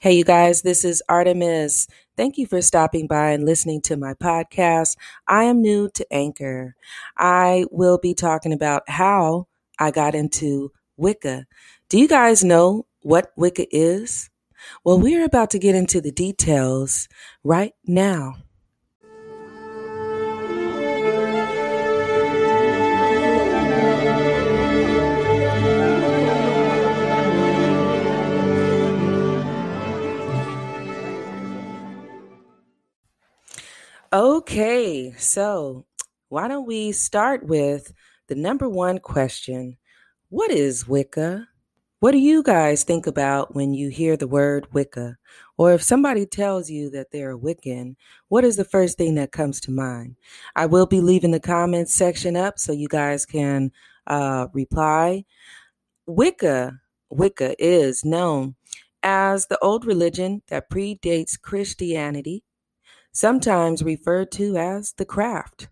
Hey, you guys, this is Artemis. Thank you for stopping by and listening to my podcast. I am new to Anchor. I will be talking about how I got into Wicca. Do you guys know what Wicca is? Well, we're about to get into the details right now. Okay, so why don't we start with the number one question What is Wicca? What do you guys think about when you hear the word Wicca? Or if somebody tells you that they're a Wiccan, what is the first thing that comes to mind? I will be leaving the comments section up so you guys can uh, reply. Wicca, Wicca is known as the old religion that predates Christianity sometimes referred to as the craft,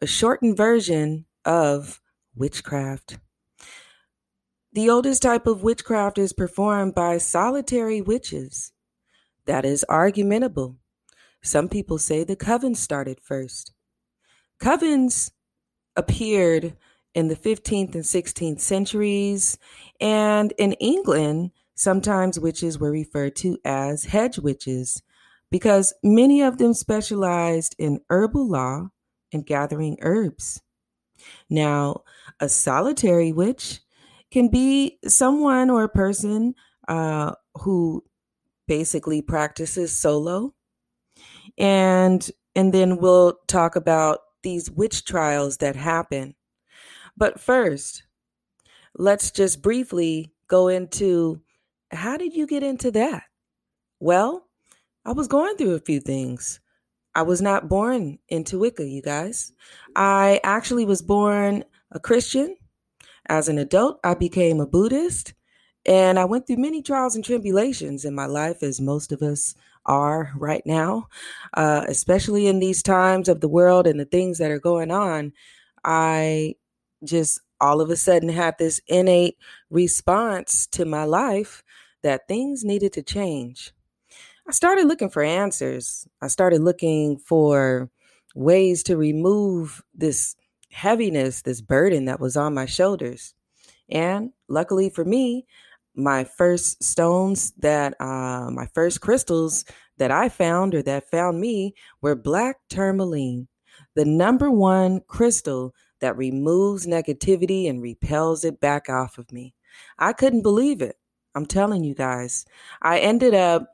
a shortened version of witchcraft. The oldest type of witchcraft is performed by solitary witches. That is argumentable. Some people say the covens started first. Covens appeared in the 15th and 16th centuries, and in England, sometimes witches were referred to as hedge witches because many of them specialized in herbal lore and gathering herbs. Now, a solitary witch can be someone or a person uh, who basically practices solo. And and then we'll talk about these witch trials that happen. But first, let's just briefly go into how did you get into that? Well, I was going through a few things. I was not born into Wicca, you guys. I actually was born a Christian. As an adult, I became a Buddhist. And I went through many trials and tribulations in my life, as most of us are right now, uh, especially in these times of the world and the things that are going on. I just all of a sudden had this innate response to my life that things needed to change. I started looking for answers. I started looking for ways to remove this heaviness, this burden that was on my shoulders. And luckily for me, my first stones that, uh, my first crystals that I found or that found me were black tourmaline, the number one crystal that removes negativity and repels it back off of me. I couldn't believe it. I'm telling you guys. I ended up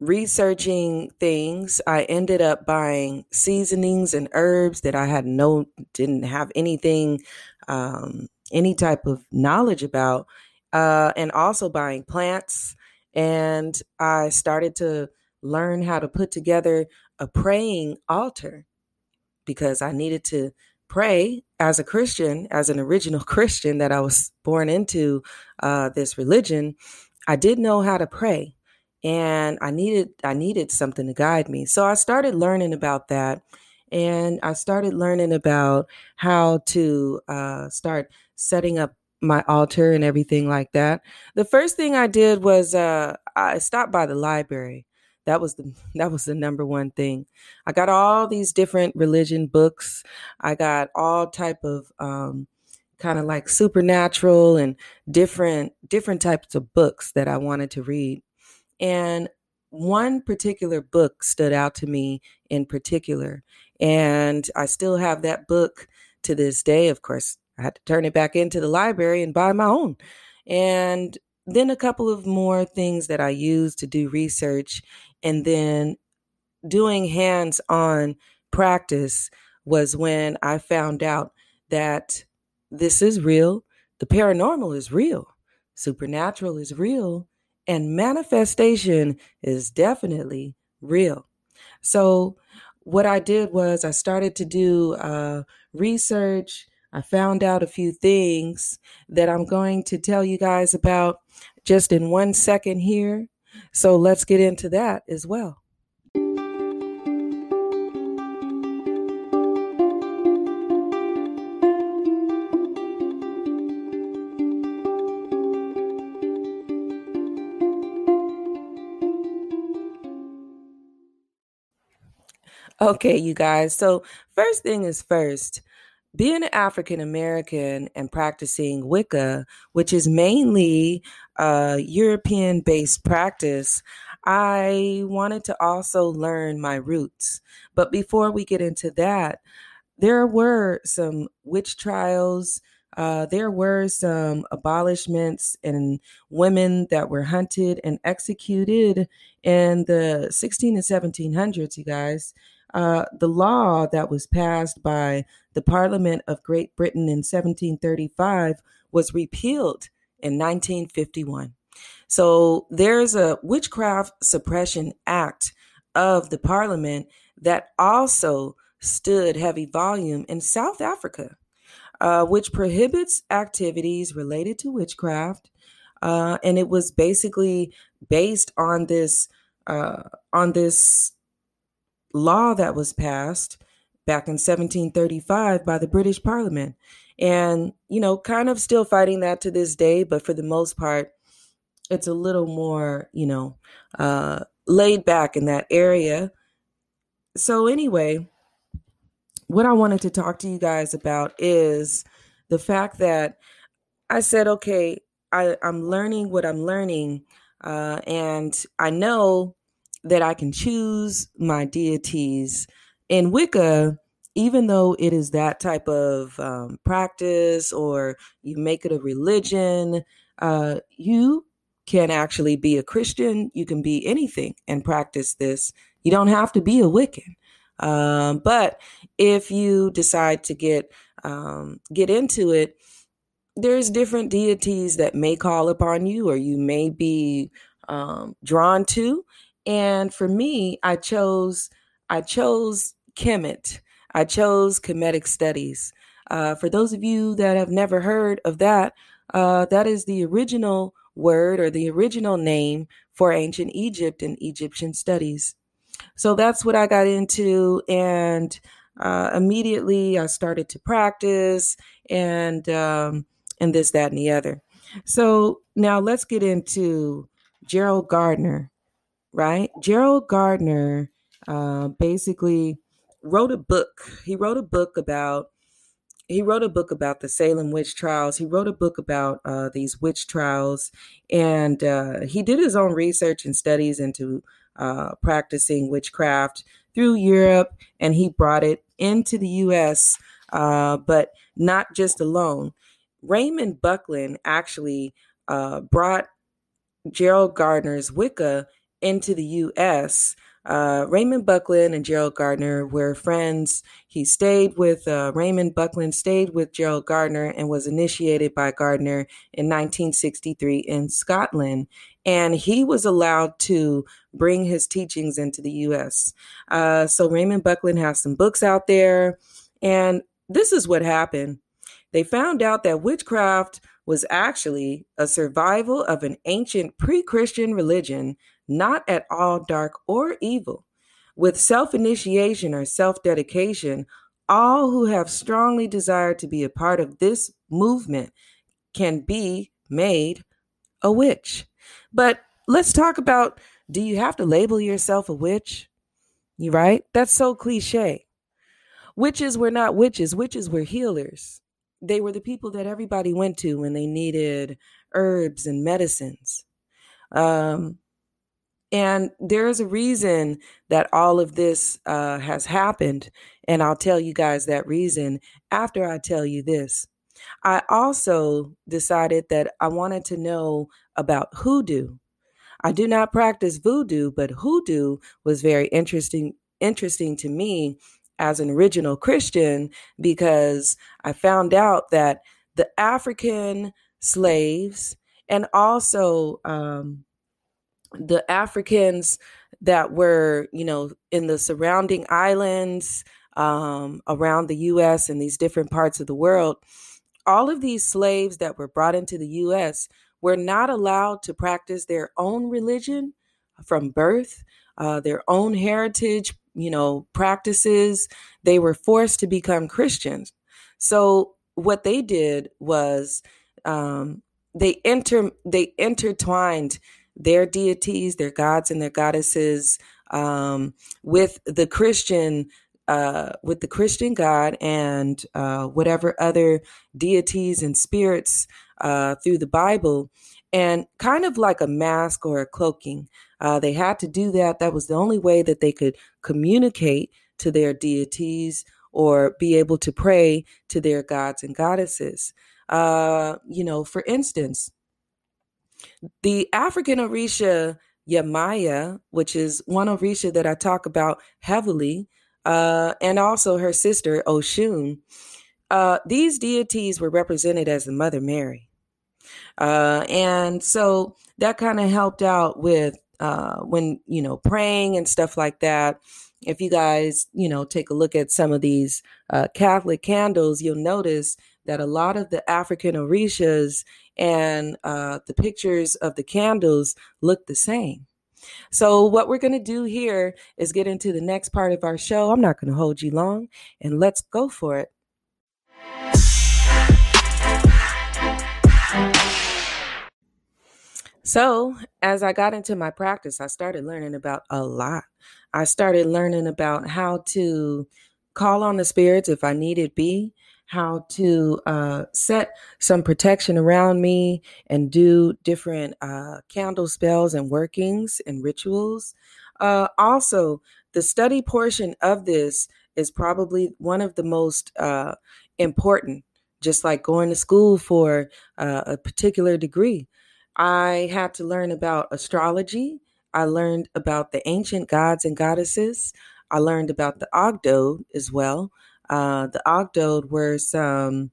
researching things, I ended up buying seasonings and herbs that I had no, didn't have anything, um, any type of knowledge about, uh, and also buying plants. And I started to learn how to put together a praying altar because I needed to pray as a Christian, as an original Christian that I was born into uh, this religion. I did know how to pray and I needed I needed something to guide me. So I started learning about that, and I started learning about how to uh, start setting up my altar and everything like that. The first thing I did was uh, I stopped by the library. That was the that was the number one thing. I got all these different religion books. I got all type of um, kind of like supernatural and different different types of books that I wanted to read. And one particular book stood out to me in particular. And I still have that book to this day. Of course, I had to turn it back into the library and buy my own. And then a couple of more things that I used to do research. And then doing hands on practice was when I found out that this is real. The paranormal is real. Supernatural is real and manifestation is definitely real. So, what I did was I started to do uh, research. I found out a few things that I'm going to tell you guys about just in one second here. So, let's get into that as well. Okay, you guys. So, first thing is first, being an African American and practicing Wicca, which is mainly a European based practice, I wanted to also learn my roots. But before we get into that, there were some witch trials. Uh, there were some abolishments and women that were hunted and executed in the 16 and 1700s, you guys. Uh, the law that was passed by the Parliament of Great Britain in 1735 was repealed in 1951. So there's a Witchcraft Suppression Act of the Parliament that also stood heavy volume in South Africa, uh, which prohibits activities related to witchcraft. Uh, and it was basically based on this uh, on this law that was passed back in 1735 by the British Parliament. And, you know, kind of still fighting that to this day, but for the most part, it's a little more, you know, uh, laid back in that area. So, anyway, what I wanted to talk to you guys about is the fact that I said, okay, I, am learning what I'm learning, uh, and I know that I can choose my deities. In Wicca, even though it is that type of um, practice or you make it a religion, uh, you can actually be a Christian. You can be anything and practice this. You don't have to be a Wiccan. Um, but if you decide to get um, get into it, there's different deities that may call upon you, or you may be um, drawn to. And for me, I chose I chose Kemet. I chose Kemetic Studies. Uh, for those of you that have never heard of that, uh, that is the original word or the original name for ancient Egypt and Egyptian studies. So that's what I got into, and uh, immediately I started to practice and um, and this, that, and the other. So now let's get into Gerald Gardner, right? Gerald Gardner uh, basically wrote a book. He wrote a book about he wrote a book about the Salem witch trials. He wrote a book about uh, these witch trials, and uh, he did his own research and studies into uh, practicing witchcraft through Europe, and he brought it into the U.S., uh, but not just alone. Raymond Buckland actually uh, brought Gerald Gardner's Wicca into the U.S. Uh, Raymond Buckland and Gerald Gardner were friends. He stayed with uh, Raymond Buckland, stayed with Gerald Gardner, and was initiated by Gardner in 1963 in Scotland. And he was allowed to bring his teachings into the U.S. Uh, so Raymond Buckland has some books out there, and this is what happened. They found out that witchcraft was actually a survival of an ancient pre Christian religion not at all dark or evil. With self initiation or self dedication, all who have strongly desired to be a part of this movement can be made a witch. But let's talk about do you have to label yourself a witch? You right? That's so cliche. Witches were not witches, witches were healers. They were the people that everybody went to when they needed herbs and medicines. Um, and there is a reason that all of this uh, has happened. And I'll tell you guys that reason after I tell you this. I also decided that I wanted to know about hoodoo. I do not practice voodoo, but hoodoo was very interesting interesting to me as an original Christian because I found out that the African slaves and also um, the Africans that were, you know, in the surrounding islands um, around the U.S. and these different parts of the world, all of these slaves that were brought into the U.S. were not allowed to practice their own religion from birth, uh, their own heritage, you know, practices. They were forced to become Christians. So what they did was um, they enter they intertwined their deities, their gods, and their goddesses um, with the Christian. Uh, with the Christian God and uh, whatever other deities and spirits uh, through the Bible, and kind of like a mask or a cloaking. Uh, they had to do that. That was the only way that they could communicate to their deities or be able to pray to their gods and goddesses. Uh, you know, for instance, the African Orisha Yemaya, which is one Orisha that I talk about heavily, uh, and also her sister Oshun, uh, these deities were represented as the Mother Mary. Uh, and so that kind of helped out with uh, when, you know, praying and stuff like that if you guys, you know, take a look at some of these uh, Catholic candles, you'll notice that a lot of the African orishas and uh, the pictures of the candles look the same. So, what we're going to do here is get into the next part of our show. I'm not going to hold you long, and let's go for it. So, as I got into my practice, I started learning about a lot. I started learning about how to call on the spirits if I needed be, how to uh, set some protection around me and do different uh, candle spells and workings and rituals. Uh, also, the study portion of this is probably one of the most uh, important, just like going to school for uh, a particular degree. I had to learn about astrology. I learned about the ancient gods and goddesses. I learned about the Ogdoad as well. Uh, the Ogdoad were some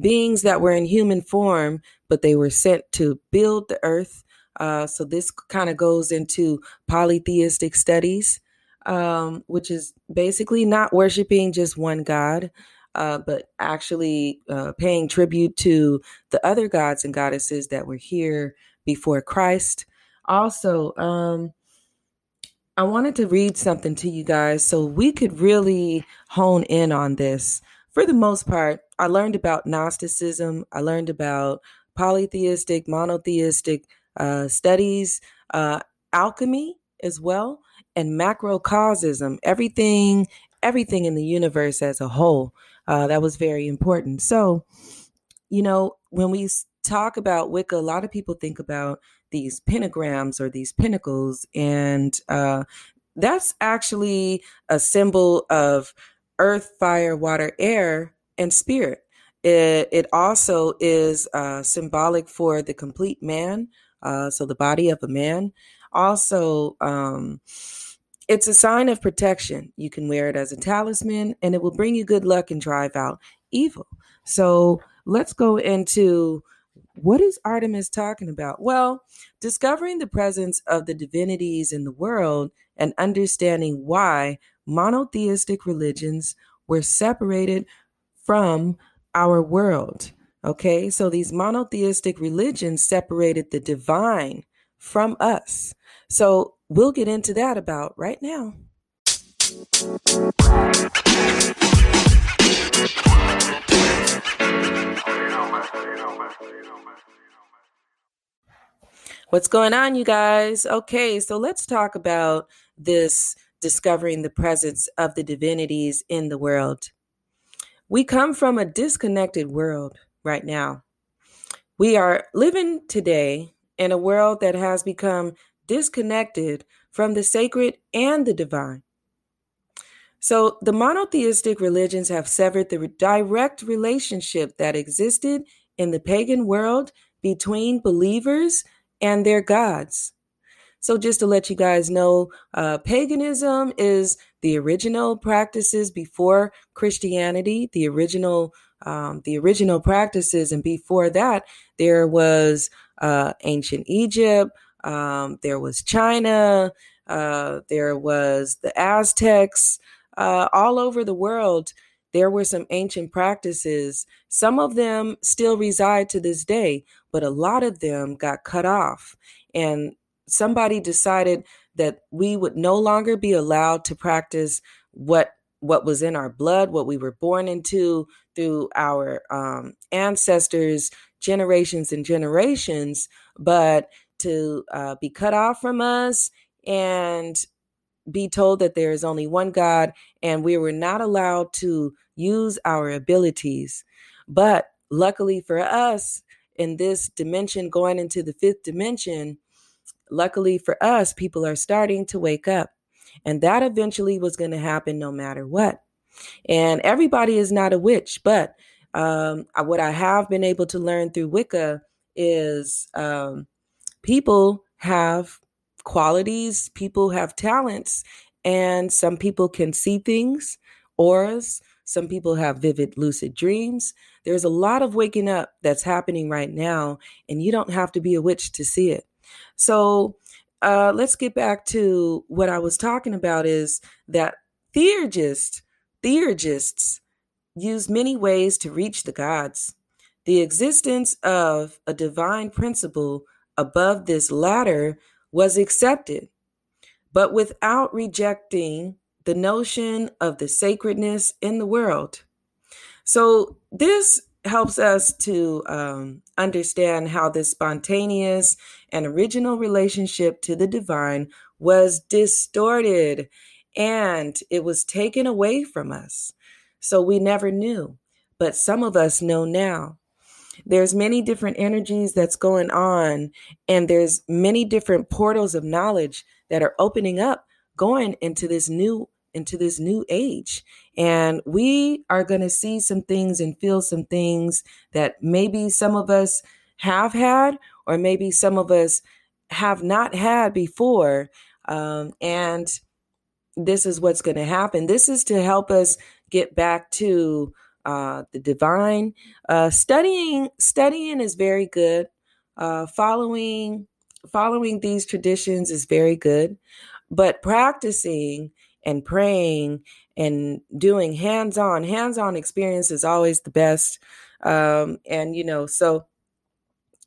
beings that were in human form, but they were sent to build the earth. Uh, so this kind of goes into polytheistic studies, um, which is basically not worshiping just one god, uh, but actually uh, paying tribute to the other gods and goddesses that were here before Christ. Also, um, I wanted to read something to you guys so we could really hone in on this. For the most part, I learned about Gnosticism, I learned about polytheistic, monotheistic uh, studies, uh, alchemy as well, and macrocosm, everything, everything in the universe as a whole. Uh, that was very important. So, you know, when we talk about Wicca, a lot of people think about these pentagrams or these pentacles, and uh, that's actually a symbol of earth, fire, water, air, and spirit. It, it also is uh, symbolic for the complete man, uh, so the body of a man. Also, um, it's a sign of protection. You can wear it as a talisman and it will bring you good luck and drive out evil. So let's go into what is Artemis talking about? Well, discovering the presence of the divinities in the world and understanding why monotheistic religions were separated from our world. Okay, so these monotheistic religions separated the divine from us. So we'll get into that about right now. What's going on, you guys? Okay, so let's talk about this discovering the presence of the divinities in the world. We come from a disconnected world right now. We are living today in a world that has become disconnected from the sacred and the divine. So, the monotheistic religions have severed the direct relationship that existed in the pagan world between believers and their gods. So, just to let you guys know, uh, paganism is the original practices before Christianity, the original, um, the original practices, and before that, there was uh, ancient Egypt, um, there was China, uh, there was the Aztecs, uh, all over the world. There were some ancient practices. Some of them still reside to this day, but a lot of them got cut off. And somebody decided that we would no longer be allowed to practice what what was in our blood, what we were born into through our um, ancestors, generations and generations, but to uh, be cut off from us and be told that there is only one God and we were not allowed to use our abilities. But luckily for us, in this dimension, going into the fifth dimension, luckily for us, people are starting to wake up. And that eventually was going to happen no matter what. And everybody is not a witch, but um, what I have been able to learn through Wicca is um, people have qualities, people have talents, and some people can see things, auras. Some people have vivid, lucid dreams. There's a lot of waking up that's happening right now, and you don't have to be a witch to see it. So, uh, let's get back to what I was talking about is that theurgists, theurgists use many ways to reach the gods. The existence of a divine principle above this ladder was accepted, but without rejecting the notion of the sacredness in the world. So, this helps us to um, understand how this spontaneous and original relationship to the divine was distorted and it was taken away from us. So we never knew, but some of us know now. There's many different energies that's going on and there's many different portals of knowledge that are opening up going into this new into this new age. And we are going to see some things and feel some things that maybe some of us have had, or maybe some of us have not had before. Um, and this is what's going to happen. This is to help us get back to uh, the divine. Uh, studying studying is very good. Uh, following following these traditions is very good, but practicing and praying and doing hands-on hands-on experience is always the best um, and you know so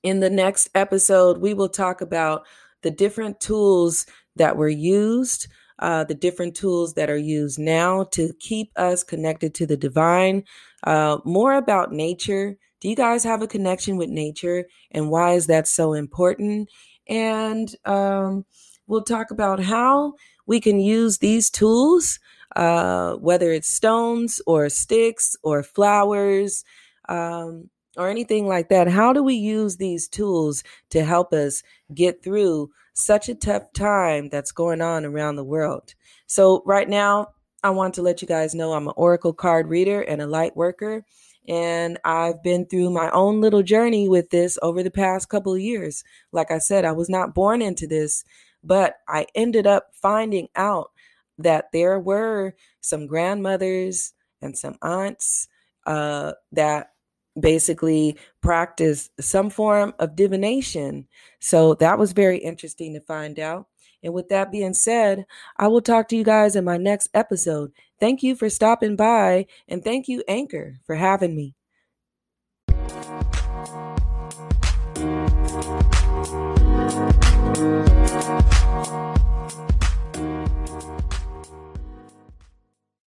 in the next episode we will talk about the different tools that were used uh, the different tools that are used now to keep us connected to the divine uh, more about nature do you guys have a connection with nature and why is that so important and um, we'll talk about how we can use these tools, uh, whether it's stones or sticks or flowers um, or anything like that. How do we use these tools to help us get through such a tough time that's going on around the world? So, right now, I want to let you guys know I'm an Oracle card reader and a light worker. And I've been through my own little journey with this over the past couple of years. Like I said, I was not born into this. But I ended up finding out that there were some grandmothers and some aunts uh, that basically practiced some form of divination. So that was very interesting to find out. And with that being said, I will talk to you guys in my next episode. Thank you for stopping by, and thank you, Anchor, for having me.